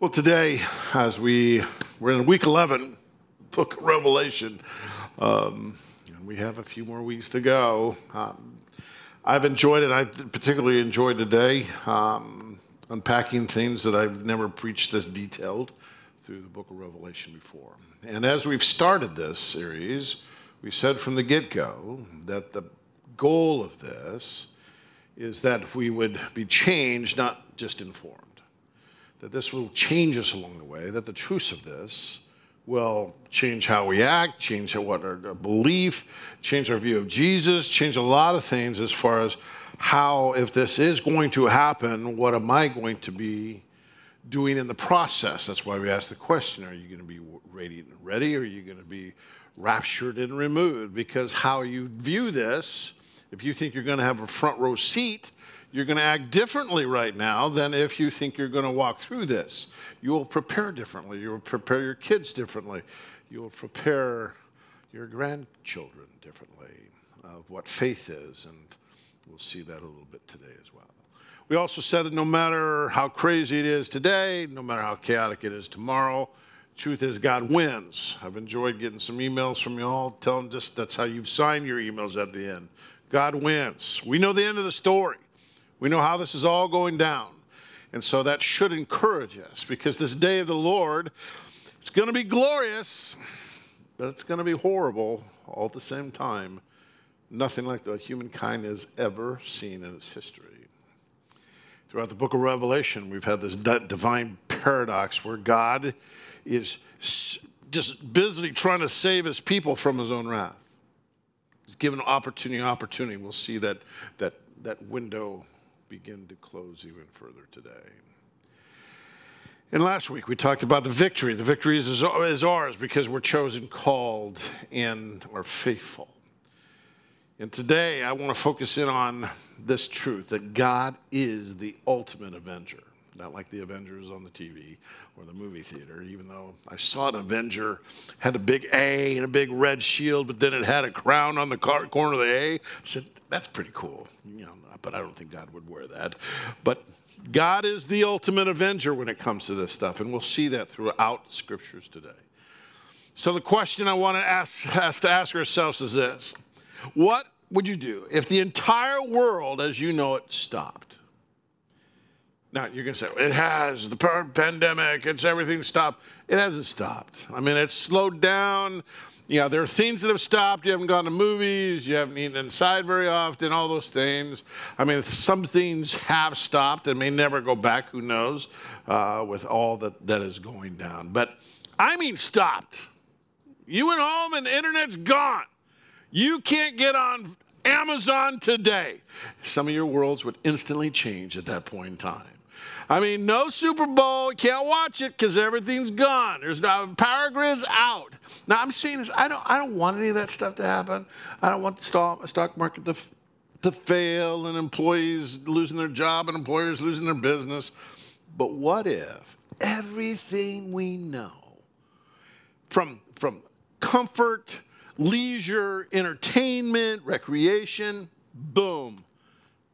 Well, today, as we we're in week 11, book of Revelation, um, and we have a few more weeks to go. Um, I've enjoyed it. I particularly enjoyed today um, unpacking things that I've never preached this detailed through the book of Revelation before. And as we've started this series, we said from the get go that the goal of this is that we would be changed, not just informed. That this will change us along the way, that the truths of this will change how we act, change what our belief, change our view of Jesus, change a lot of things as far as how, if this is going to happen, what am I going to be doing in the process? That's why we ask the question are you going to be radiant and ready, or are you going to be raptured and removed? Because how you view this, if you think you're going to have a front row seat, you're going to act differently right now than if you think you're going to walk through this. You will prepare differently. You will prepare your kids differently. You will prepare your grandchildren differently of what faith is. And we'll see that a little bit today as well. We also said that no matter how crazy it is today, no matter how chaotic it is tomorrow, truth is God wins. I've enjoyed getting some emails from you all telling just that's how you've signed your emails at the end. God wins. We know the end of the story. We know how this is all going down. And so that should encourage us because this day of the Lord, it's going to be glorious, but it's going to be horrible all at the same time. Nothing like the humankind has ever seen in its history. Throughout the book of Revelation, we've had this divine paradox where God is just busily trying to save his people from his own wrath. He's given opportunity, opportunity. We'll see that, that, that window begin to close even further today. And last week we talked about the victory. The victory is, is ours because we're chosen, called, and are faithful. And today I want to focus in on this truth that God is the ultimate avenger. Not like the Avengers on the TV or the movie theater, even though I saw an Avenger had a big A and a big red shield, but then it had a crown on the corner of the A. I said, that's pretty cool. You know, but I don't think God would wear that. But God is the ultimate avenger when it comes to this stuff, and we'll see that throughout scriptures today. So the question I want to ask us to ask ourselves is this: What would you do if the entire world, as you know it, stopped? Now you're going to say it has the pandemic, it's everything stopped. It hasn't stopped. I mean, it's slowed down you know, there are things that have stopped. You haven't gone to movies. You haven't eaten inside very often. All those things. I mean, some things have stopped and may never go back. Who knows? Uh, with all that that is going down, but I mean, stopped. You went home and the internet's gone. You can't get on Amazon today. Some of your worlds would instantly change at that point in time. I mean, no Super Bowl, can't watch it because everything's gone. There's no power grid's out. Now I'm saying this, I don't, I don't want any of that stuff to happen. I don't want the stock, stock market to, to fail and employees losing their job and employers losing their business. But what if everything we know, from from comfort, leisure, entertainment, recreation, boom,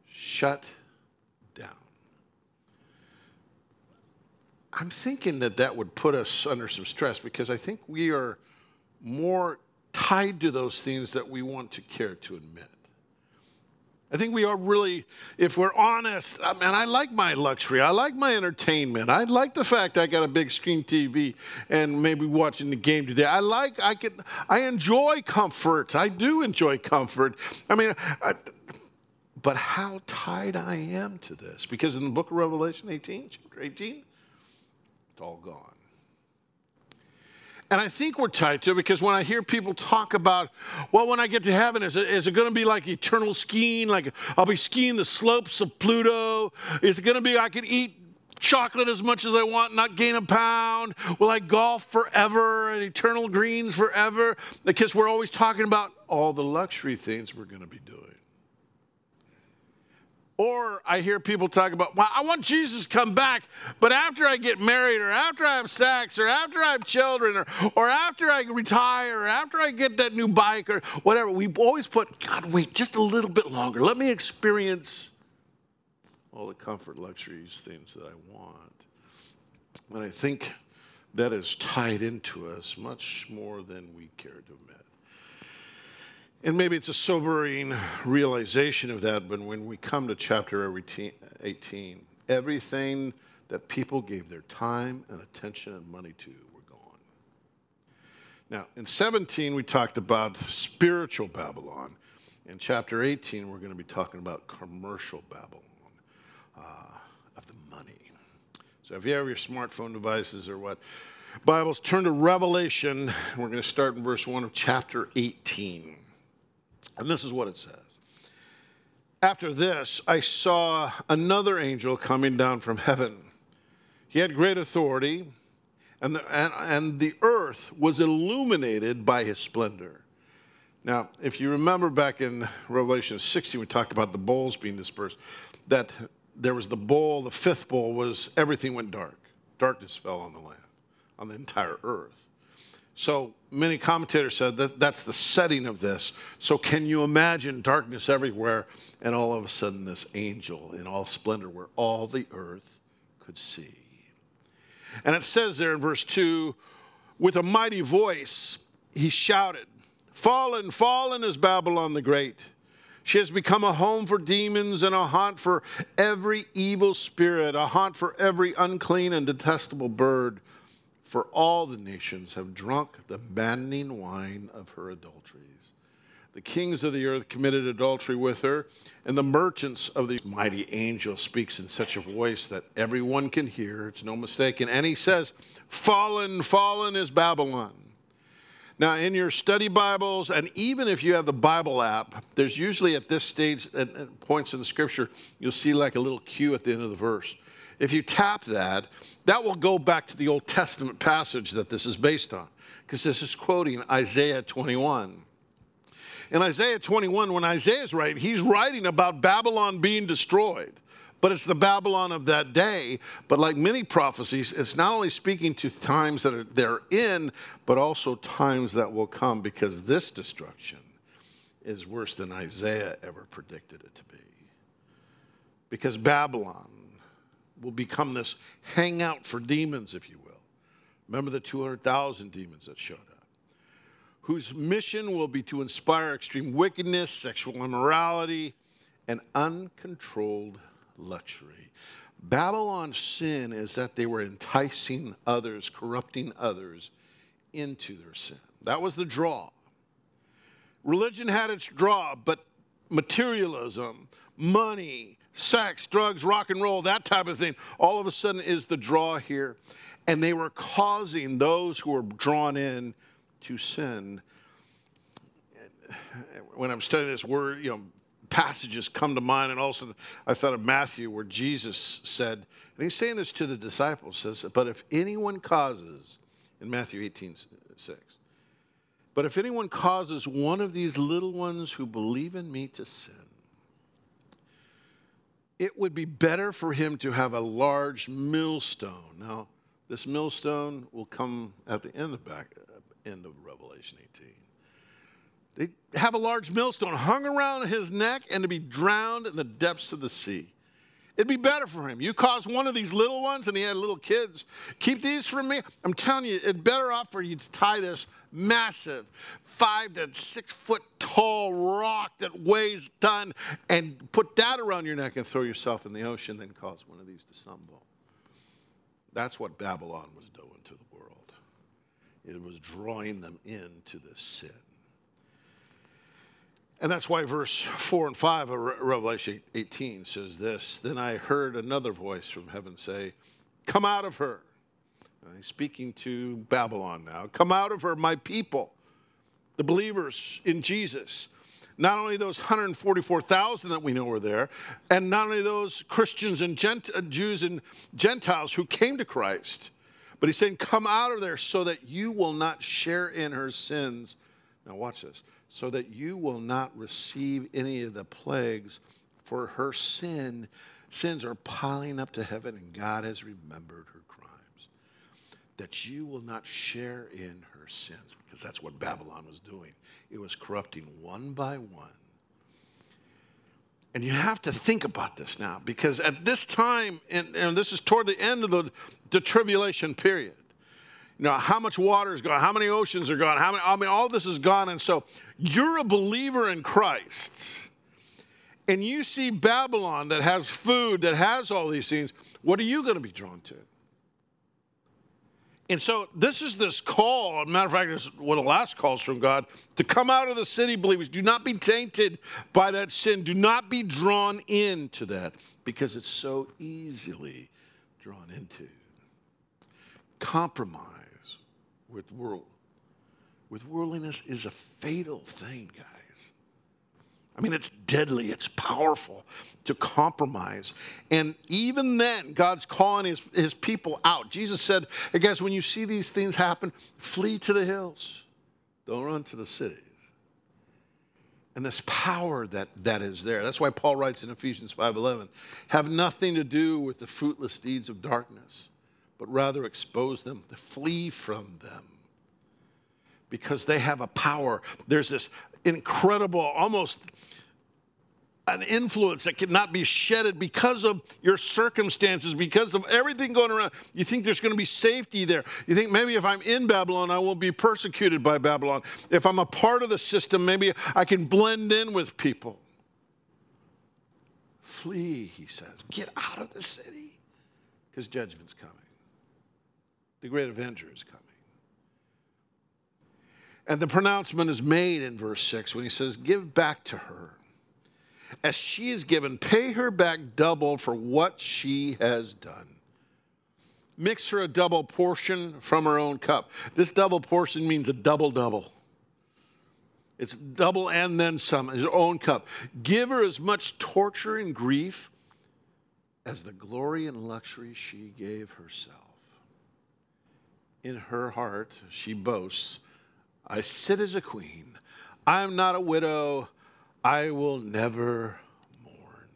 shut I'm thinking that that would put us under some stress because I think we are more tied to those things that we want to care to admit. I think we are really, if we're honest, uh, I mean, I like my luxury. I like my entertainment. I like the fact I got a big screen TV and maybe watching the game today. I like, I can, I enjoy comfort. I do enjoy comfort. I mean, I, but how tied I am to this. Because in the book of Revelation 18, chapter 18, it's all gone. And I think we're tied to it because when I hear people talk about, well, when I get to heaven, is it, it going to be like eternal skiing? Like I'll be skiing the slopes of Pluto? Is it going to be I can eat chocolate as much as I want, not gain a pound? Will I golf forever and eternal greens forever? Because we're always talking about all the luxury things we're going to be doing. Or I hear people talk about, well, I want Jesus to come back, but after I get married, or after I have sex, or after I have children, or, or after I retire, or after I get that new bike, or whatever, we always put, God, wait just a little bit longer. Let me experience all the comfort, luxuries, things that I want. And I think that is tied into us much more than we care to admit. And maybe it's a sobering realization of that, but when we come to chapter 18, everything that people gave their time and attention and money to were gone. Now, in 17, we talked about spiritual Babylon. In chapter 18, we're going to be talking about commercial Babylon uh, of the money. So if you have your smartphone devices or what, Bibles, turn to Revelation. We're going to start in verse 1 of chapter 18. And this is what it says. After this, I saw another angel coming down from heaven. He had great authority, and the, and, and the earth was illuminated by his splendor. Now, if you remember back in Revelation 16, we talked about the bowls being dispersed, that there was the bowl, the fifth bowl was everything went dark. Darkness fell on the land, on the entire earth. So many commentators said that that's the setting of this. So can you imagine darkness everywhere and all of a sudden this angel in all splendor where all the earth could see? And it says there in verse 2 with a mighty voice, he shouted, Fallen, fallen is Babylon the Great. She has become a home for demons and a haunt for every evil spirit, a haunt for every unclean and detestable bird for all the nations have drunk the maddening wine of her adulteries. The kings of the earth committed adultery with her, and the merchants of the mighty angel speaks in such a voice that everyone can hear. It's no mistake. And he says, Fallen, fallen is Babylon. Now, in your study Bibles, and even if you have the Bible app, there's usually at this stage, at points in the scripture, you'll see like a little cue at the end of the verse. If you tap that, that will go back to the Old Testament passage that this is based on, because this is quoting Isaiah 21. In Isaiah 21, when Isaiah is writing, he's writing about Babylon being destroyed. But it's the Babylon of that day. But like many prophecies, it's not only speaking to times that are, they're in, but also times that will come because this destruction is worse than Isaiah ever predicted it to be. Because Babylon, will become this hangout for demons, if you will. Remember the 200,000 demons that showed up, whose mission will be to inspire extreme wickedness, sexual immorality, and uncontrolled luxury. Babylon's sin is that they were enticing others, corrupting others into their sin. That was the draw. Religion had its draw, but materialism, money, sex, drugs, rock and roll, that type of thing, all of a sudden is the draw here. And they were causing those who were drawn in to sin. When I'm studying this word, you know, passages come to mind, and also I thought of Matthew where Jesus said, and he's saying this to the disciples, says, But if anyone causes, in Matthew 18, 6, but if anyone causes one of these little ones who believe in me to sin, it would be better for him to have a large millstone. Now, this millstone will come at the end of back end of Revelation 18. They have a large millstone hung around his neck and to be drowned in the depths of the sea. It'd be better for him. You cause one of these little ones, and he had little kids. Keep these from me. I'm telling you, it's better off for you to tie this massive five to six foot tall rock that weighs a ton and put that around your neck and throw yourself in the ocean than cause one of these to stumble. That's what Babylon was doing to the world. It was drawing them into this sin. And that's why verse 4 and 5 of Revelation 18 says this Then I heard another voice from heaven say, Come out of her he's speaking to Babylon now. Come out of her, my people, the believers in Jesus. Not only those 144,000 that we know were there, and not only those Christians and Gent- uh, Jews and Gentiles who came to Christ, but he's saying, Come out of there so that you will not share in her sins. Now, watch this. So that you will not receive any of the plagues, for her sin, sins are piling up to heaven, and God has remembered her crimes. that you will not share in her sins, because that's what Babylon was doing. It was corrupting one by one. And you have to think about this now because at this time, and, and this is toward the end of the, the tribulation period, you know, how much water is gone, how many oceans are gone, how many, I mean, all this is gone. And so you're a believer in Christ and you see Babylon that has food, that has all these things, what are you going to be drawn to? And so this is this call. matter of fact, it's one of the last calls from God to come out of the city, believers. Do not be tainted by that sin. Do not be drawn into that because it's so easily drawn into. Compromise with the world with worldliness is a fatal thing, guys. I mean, it's deadly, it's powerful to compromise. And even then, God's calling his, his people out. Jesus said, Hey, guys, when you see these things happen, flee to the hills, don't run to the cities. And this power that, that is there. That's why Paul writes in Ephesians 5:11, have nothing to do with the fruitless deeds of darkness, but rather expose them, to flee from them. Because they have a power. There's this incredible, almost an influence that cannot be shedded because of your circumstances, because of everything going around. You think there's going to be safety there. You think maybe if I'm in Babylon, I won't be persecuted by Babylon. If I'm a part of the system, maybe I can blend in with people. Flee, he says. Get out of the city because judgment's coming. The great avenger is coming. And the pronouncement is made in verse 6 when he says, Give back to her. As she is given, pay her back double for what she has done. Mix her a double portion from her own cup. This double portion means a double double. It's double and then some, her own cup. Give her as much torture and grief as the glory and luxury she gave herself. In her heart, she boasts I sit as a queen. I am not a widow. I will never mourn.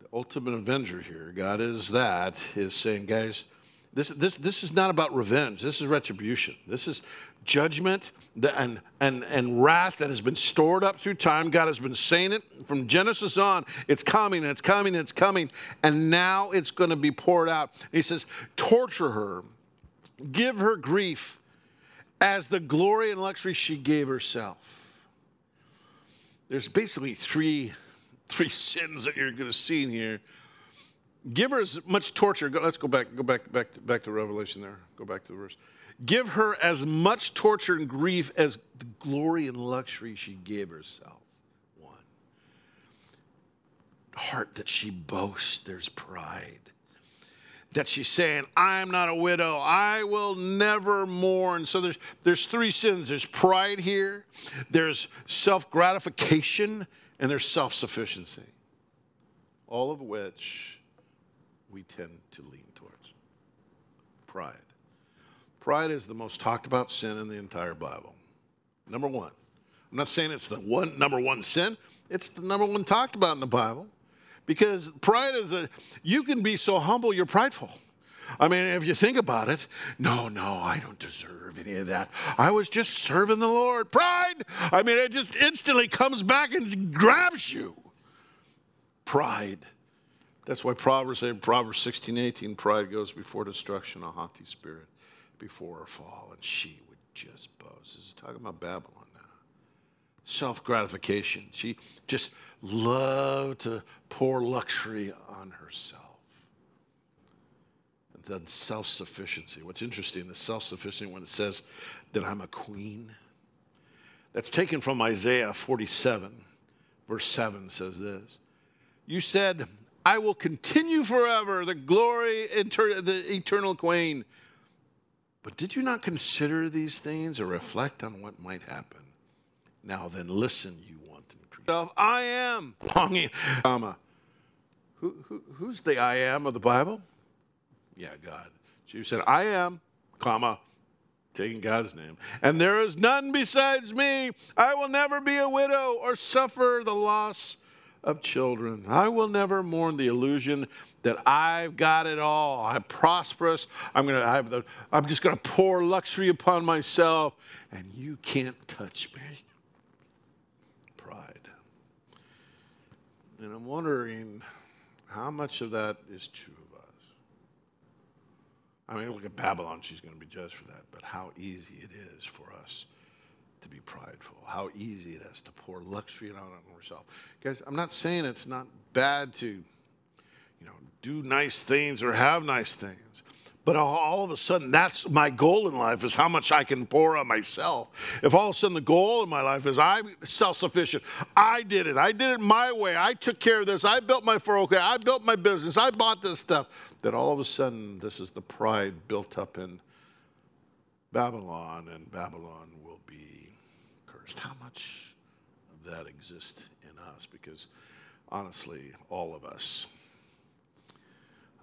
The ultimate avenger here, God is that, is saying, guys, this, this, this is not about revenge. This is retribution. This is judgment and, and, and wrath that has been stored up through time. God has been saying it from Genesis on. It's coming, and it's coming, and it's coming. And now it's going to be poured out. And he says, torture her, give her grief as the glory and luxury she gave herself. There's basically three, three sins that you're going to see in here. Give her as much torture. Go, let's go back, go back, back, to, back to Revelation there. Go back to the verse. Give her as much torture and grief as the glory and luxury she gave herself. One. Heart that she boasts, there's pride that she's saying, I'm not a widow. I will never mourn. So there's, there's three sins there's pride here, there's self gratification, and there's self sufficiency. All of which we tend to lean towards. Pride. Pride is the most talked about sin in the entire Bible. Number one. I'm not saying it's the one number one sin, it's the number one talked about in the Bible. Because pride is a, you can be so humble, you're prideful. I mean, if you think about it, no, no, I don't deserve any of that. I was just serving the Lord. Pride, I mean, it just instantly comes back and grabs you. Pride. That's why Proverbs Proverbs 16, 18, pride goes before destruction, a haughty spirit before a fall. And she would just boast. This is talking about Babylon now. Self gratification. She just loved to pour luxury on herself. And then self sufficiency. What's interesting, the self sufficiency when it says that I'm a queen, that's taken from Isaiah 47, verse 7 says this You said, I will continue forever, the glory, the eternal queen. But did you not consider these things or reflect on what might happen? Now then, listen, you I am longing. Who, who, who's the I am of the Bible? Yeah, God. She said, I am, comma, taking God's name. And there is none besides me. I will never be a widow or suffer the loss of children. I will never mourn the illusion that I've got it all. I'm prosperous. I'm gonna the, I'm just gonna pour luxury upon myself, and you can't touch me. And I'm wondering how much of that is true of us. I mean, look at Babylon, she's going to be judged for that, but how easy it is for us to be prideful, how easy it is to pour luxury out on ourselves. Guys, I'm not saying it's not bad to, you know, do nice things or have nice things. But all of a sudden, that's my goal in life is how much I can pour on myself. If all of a sudden the goal in my life is I'm self sufficient, I did it, I did it my way, I took care of this, I built my 401k, I built my business, I bought this stuff, that all of a sudden this is the pride built up in Babylon, and Babylon will be cursed. How much of that exists in us? Because honestly, all of us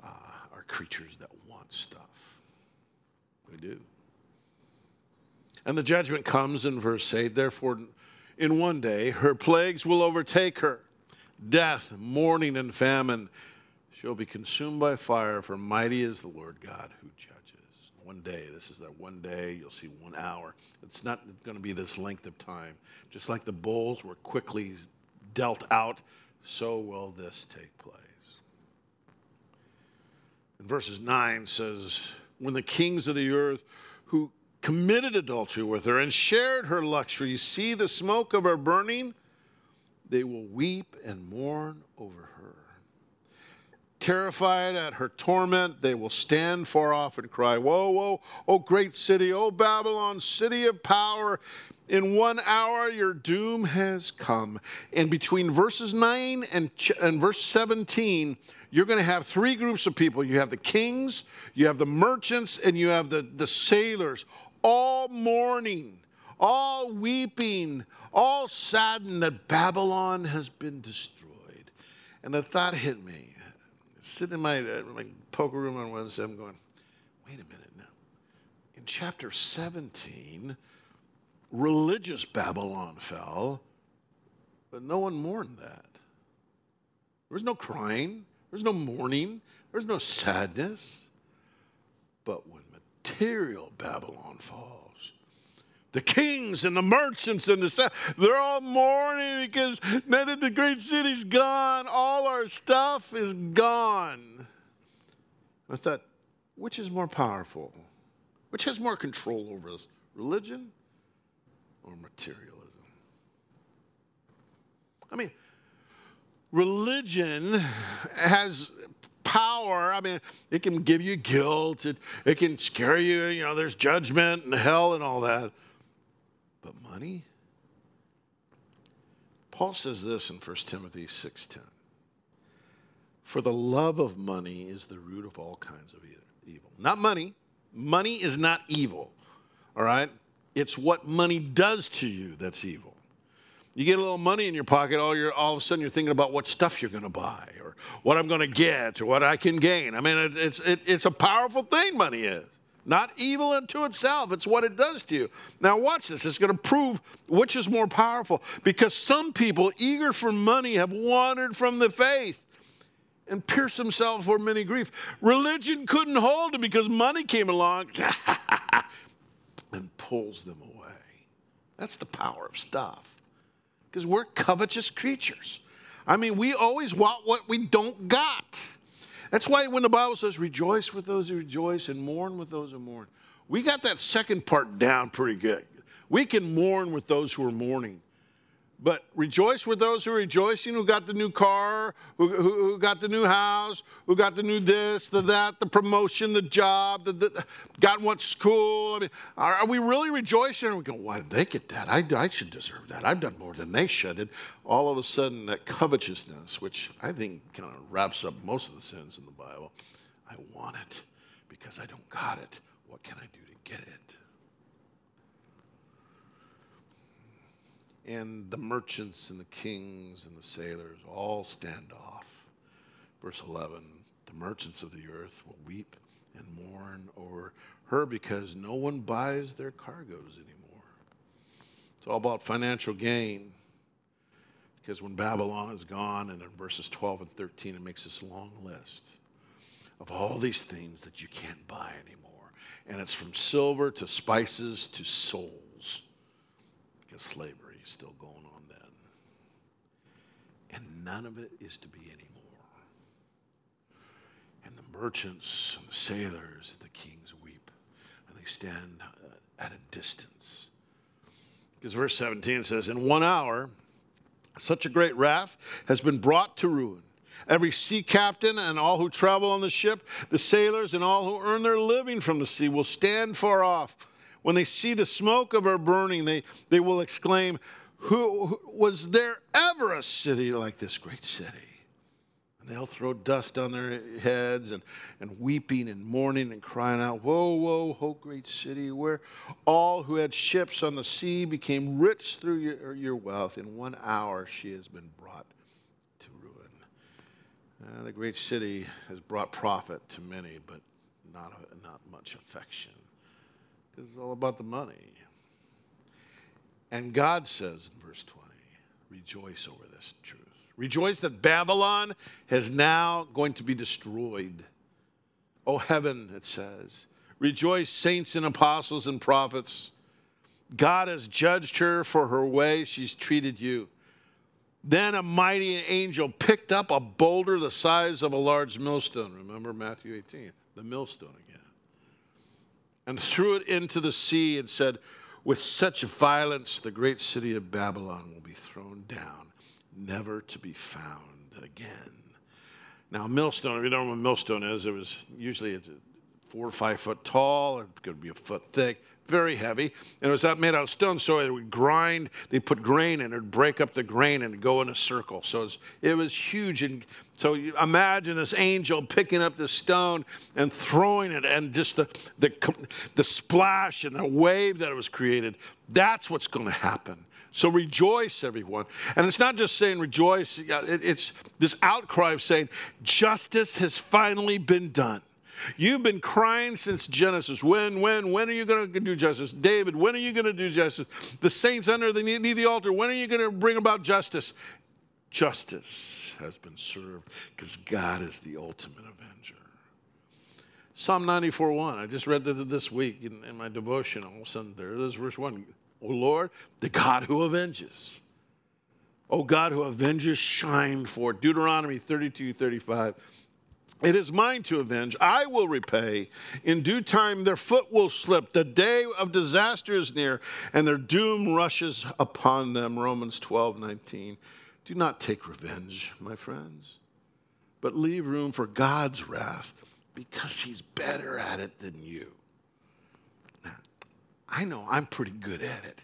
uh, are creatures that want stuff. We do. And the judgment comes in verse 8 therefore, in one day, her plagues will overtake her death, mourning, and famine. She'll be consumed by fire, for mighty is the Lord God who judges. One day, this is that one day, you'll see one hour. It's not going to be this length of time. Just like the bowls were quickly dealt out, so will this take place. And verses 9 says, When the kings of the earth who committed adultery with her and shared her luxury see the smoke of her burning, they will weep and mourn over her. Terrified at her torment, they will stand far off and cry, Woe, woe, O great city, O Babylon, city of power. In one hour your doom has come. And between verses 9 and, and verse 17, you're going to have three groups of people you have the kings, you have the merchants, and you have the, the sailors, all mourning, all weeping, all saddened that Babylon has been destroyed. And the thought hit me. Sitting in my, uh, my poker room on Wednesday, I'm going, wait a minute now. In chapter 17, religious Babylon fell, but no one mourned that. There was no crying. there was no mourning, there was no sadness. But when material Babylon falls, the kings and the merchants and the they're all mourning because none of the great city's gone. All our stuff is gone. I thought, which is more powerful? Which has more control over us, religion or materialism? I mean, religion has power. I mean, it can give you guilt, it, it can scare you, you know, there's judgment and hell and all that. But money? Paul says this in 1 Timothy 6:10. For the love of money is the root of all kinds of evil. Not money. Money is not evil. All right? It's what money does to you that's evil. You get a little money in your pocket, all, you're, all of a sudden you're thinking about what stuff you're going to buy or what I'm going to get or what I can gain. I mean, it, it's, it, it's a powerful thing, money is. Not evil unto itself, it's what it does to you. Now, watch this. It's going to prove which is more powerful because some people, eager for money, have wandered from the faith and pierced themselves for many grief. Religion couldn't hold them because money came along pulls them away. That's the power of stuff because we're covetous creatures. I mean, we always want what we don't got. That's why when the Bible says, rejoice with those who rejoice and mourn with those who mourn, we got that second part down pretty good. We can mourn with those who are mourning. But rejoice with those who are rejoicing, who got the new car, who, who, got the new house, who got the new this, the that, the promotion, the job, the, the got what school. I mean, are, are, we really rejoicing? And we go, why did they get that? I, I should deserve that. I've done more than they should. And all of a sudden, that covetousness, which I think kind of wraps up most of the sins in the Bible, I want it because I don't got it. What can I do to get it? And the merchants and the kings and the sailors all stand off. Verse 11 The merchants of the earth will weep and mourn over her because no one buys their cargoes anymore. It's all about financial gain. Because when Babylon is gone, and in verses 12 and 13, it makes this long list of all these things that you can't buy anymore. And it's from silver to spices to souls, because slavery still going on then. and none of it is to be anymore. And the merchants and the sailors and the kings weep, and they stand uh, at a distance. Because verse 17 says, In one hour, such a great wrath has been brought to ruin. Every sea captain and all who travel on the ship, the sailors and all who earn their living from the sea will stand far off. When they see the smoke of her burning, they, they will exclaim, who, who was there ever a city like this great city? And they'll throw dust on their heads and, and weeping and mourning and crying out, Woe, woe, ho, great city, where all who had ships on the sea became rich through your, your wealth. In one hour she has been brought to ruin. Uh, the great city has brought profit to many, but not, not much affection. Because it's all about the money. And God says in verse 20, rejoice over this truth. Rejoice that Babylon is now going to be destroyed. Oh, heaven, it says. Rejoice, saints and apostles and prophets. God has judged her for her way she's treated you. Then a mighty angel picked up a boulder the size of a large millstone. Remember Matthew 18, the millstone. And threw it into the sea and said, with such violence, the great city of Babylon will be thrown down, never to be found again. Now, millstone, if you don't know what a millstone is, it was usually it's four or five foot tall, it could be a foot thick, very heavy. And it was that made out of stone, so it would grind. They put grain in it, would break up the grain and go in a circle. So it was, it was huge. And so imagine this angel picking up the stone and throwing it, and just the, the, the splash and the wave that it was created. That's what's going to happen. So rejoice, everyone. And it's not just saying rejoice, it's this outcry of saying, justice has finally been done. You've been crying since Genesis. When, when, when are you going to do justice? David, when are you going to do justice? The saints under the knee the altar, when are you going to bring about justice? Justice has been served because God is the ultimate avenger. Psalm 94 1. I just read that this week in, in my devotion. All of a sudden, there it is, verse 1. O Lord, the God who avenges. O God who avenges, shine forth. Deuteronomy 32 35. It is mine to avenge. I will repay. In due time, their foot will slip. The day of disaster is near, and their doom rushes upon them. Romans 12, 19. Do not take revenge, my friends, but leave room for God's wrath because he's better at it than you. Now, I know I'm pretty good at it.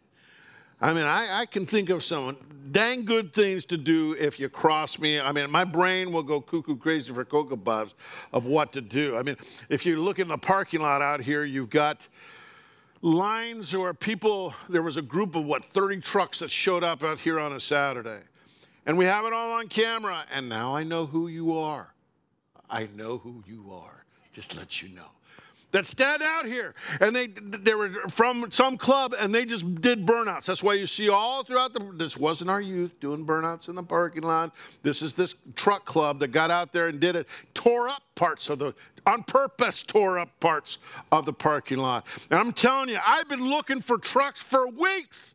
I mean, I, I, can think of some dang good things to do if you cross me. I mean, my brain will go cuckoo crazy for Cocoa Puffs of what to do. I mean, if you look in the parking lot out here, you've got lines where people, there was a group of what, 30 trucks that showed up out here on a Saturday. And we have it all on camera. And now I know who you are. I know who you are. Just let you know that stand out here. And they they were from some club and they just did burnouts. That's why you see all throughout the this wasn't our youth doing burnouts in the parking lot. This is this truck club that got out there and did it, tore up parts of the on purpose tore up parts of the parking lot. And I'm telling you, I've been looking for trucks for weeks.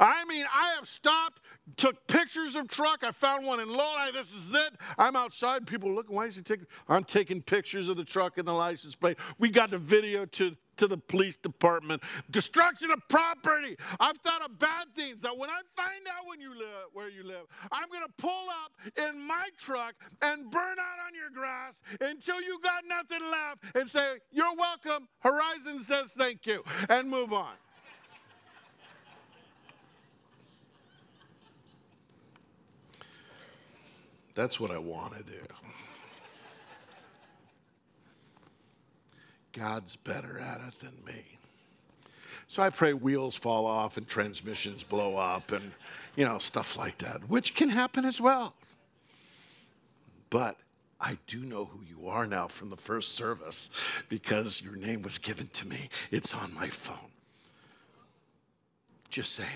I mean, I have stopped took pictures of truck. I found one in Lodi. This is it. I'm outside. People look. Why is he taking? I'm taking pictures of the truck and the license plate. We got the video to to the police department. Destruction of property. I've thought of bad things. That when I find out when you live, where you live, I'm going to pull up in my truck and burn out on your grass until you got nothing left and say, You're welcome. Horizon says thank you, and move on. That's what I want to do. God's better at it than me. So I pray wheels fall off and transmissions blow up and, you know, stuff like that, which can happen as well. But I do know who you are now from the first service because your name was given to me. It's on my phone. Just saying.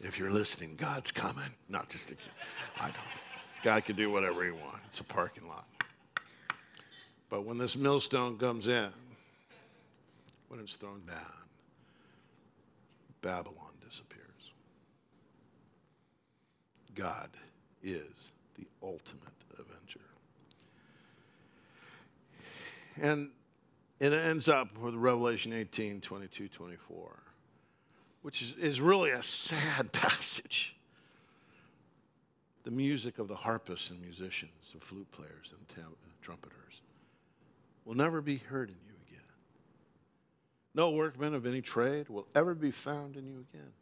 If you're listening, God's coming. Not just a kid. I don't. God can do whatever he wants. It's a parking lot. But when this millstone comes in, when it's thrown down, Babylon disappears. God is the ultimate avenger. And it ends up with Revelation 18 22, 24, which is, is really a sad passage. The music of the harpists and musicians, the flute players and tam- uh, trumpeters will never be heard in you again. No workman of any trade will ever be found in you again.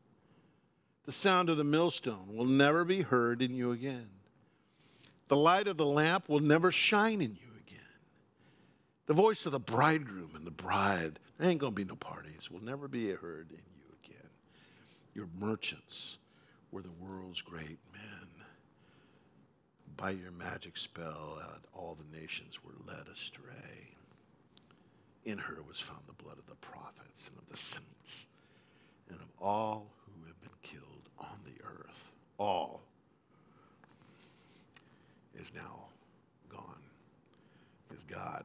The sound of the millstone will never be heard in you again. The light of the lamp will never shine in you again. The voice of the bridegroom and the bride, there ain't to be no parties, will never be heard in you. Your merchants were the world's great men. By your magic spell, uh, all the nations were led astray. In her was found the blood of the prophets and of the saints and of all who have been killed on the earth. All is now gone because God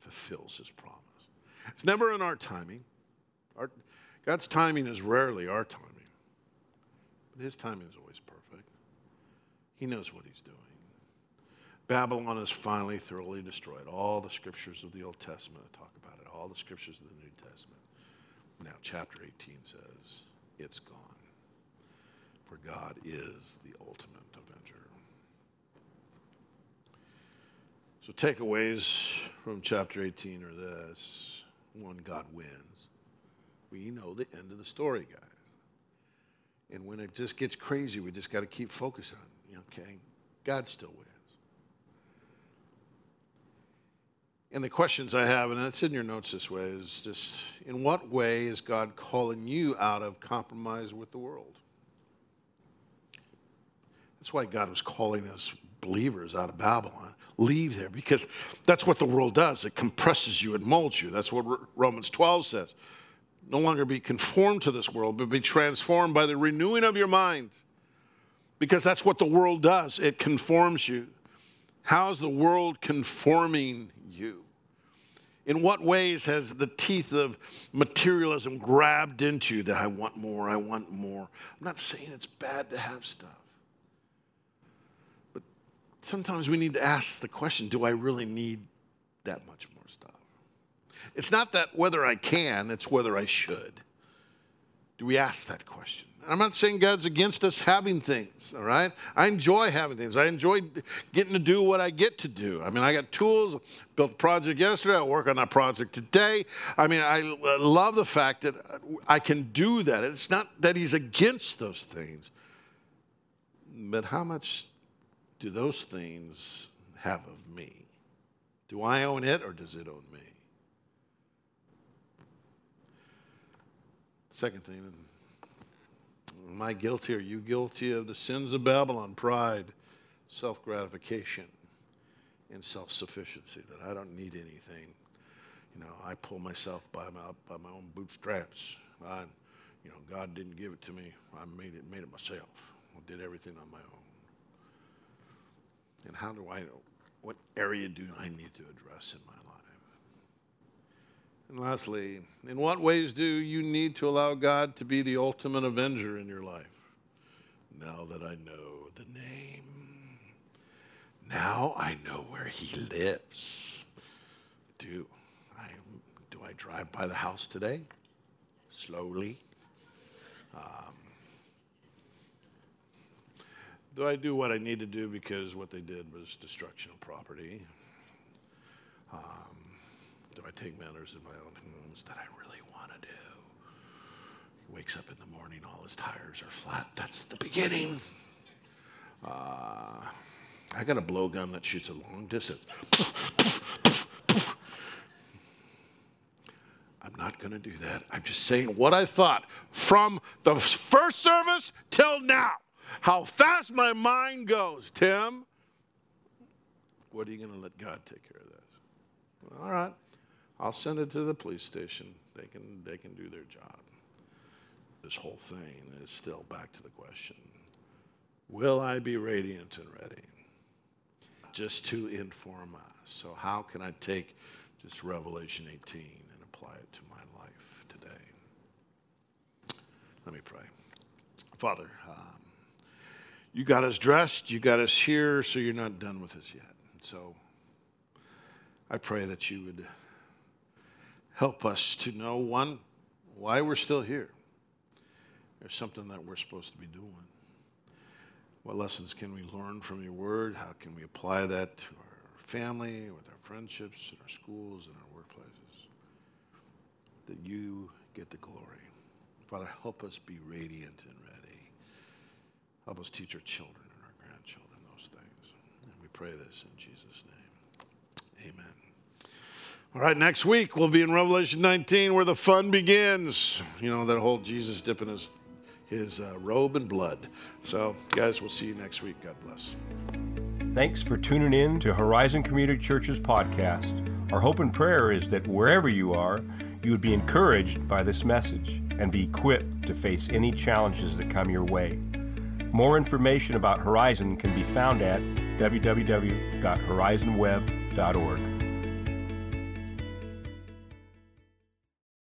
fulfills his promise. It's never in our timing. Our, God's timing is rarely our timing, but his timing is always perfect. He knows what he's doing. Babylon is finally thoroughly destroyed. All the scriptures of the Old Testament talk about it, all the scriptures of the New Testament. Now, chapter 18 says, It's gone. For God is the ultimate avenger. So, takeaways from chapter 18 are this one, God wins. We know the end of the story, guys. And when it just gets crazy, we just got to keep focusing on, okay, God still wins. And the questions I have, and it's in your notes this way, is just in what way is God calling you out of compromise with the world? That's why God was calling us believers out of Babylon. Leave there because that's what the world does. It compresses you, it molds you. That's what Romans 12 says. No longer be conformed to this world, but be transformed by the renewing of your mind. Because that's what the world does, it conforms you. How's the world conforming you? In what ways has the teeth of materialism grabbed into you that I want more, I want more? I'm not saying it's bad to have stuff But sometimes we need to ask the question do I really need that much? It's not that whether I can, it's whether I should. Do we ask that question? I'm not saying God's against us having things, all right? I enjoy having things. I enjoy getting to do what I get to do. I mean, I got tools, built a project yesterday, I work on that project today. I mean, I love the fact that I can do that. It's not that He's against those things, but how much do those things have of me? Do I own it or does it own me? Second thing, am I guilty? Are you guilty of the sins of Babylon? Pride, self gratification, and self sufficiency, that I don't need anything. You know, I pull myself by my, by my own bootstraps. I, you know, God didn't give it to me. I made it, made it myself. I did everything on my own. And how do I, what area do I need to address in my life? And lastly, in what ways do you need to allow God to be the ultimate avenger in your life? Now that I know the name, now I know where he lives. Do I, do I drive by the house today? Slowly. Um, do I do what I need to do because what they did was destruction of property? Um, do I take matters in my own hands that I really want to do? He wakes up in the morning, all his tires are flat. That's the beginning. Uh, I got a blowgun that shoots a long distance. I'm not going to do that. I'm just saying what I thought from the first service till now how fast my mind goes, Tim. What are you going to let God take care of this? All right, I'll send it to the police station. They can, they can do their job. This whole thing is still back to the question Will I be radiant and ready? Just to inform us. So, how can I take just Revelation 18 and apply it to my life today? Let me pray. Father, um, you got us dressed, you got us here, so you're not done with us yet. So I pray that you would help us to know one, why we're still here. There's something that we're supposed to be doing. What lessons can we learn from your word? How can we apply that to our family, with our friendships, in our schools, in our workplaces? That you get the glory. Father, help us be radiant and ready. Help us teach our children and our grandchildren those things. And we pray this in Jesus' name. Amen. All right, next week we'll be in Revelation 19 where the fun begins. You know, that whole Jesus dipping his, his uh, robe in blood. So, guys, we'll see you next week. God bless. Thanks for tuning in to Horizon Community Church's podcast. Our hope and prayer is that wherever you are, you would be encouraged by this message and be equipped to face any challenges that come your way. More information about Horizon can be found at www.horizonweb.org.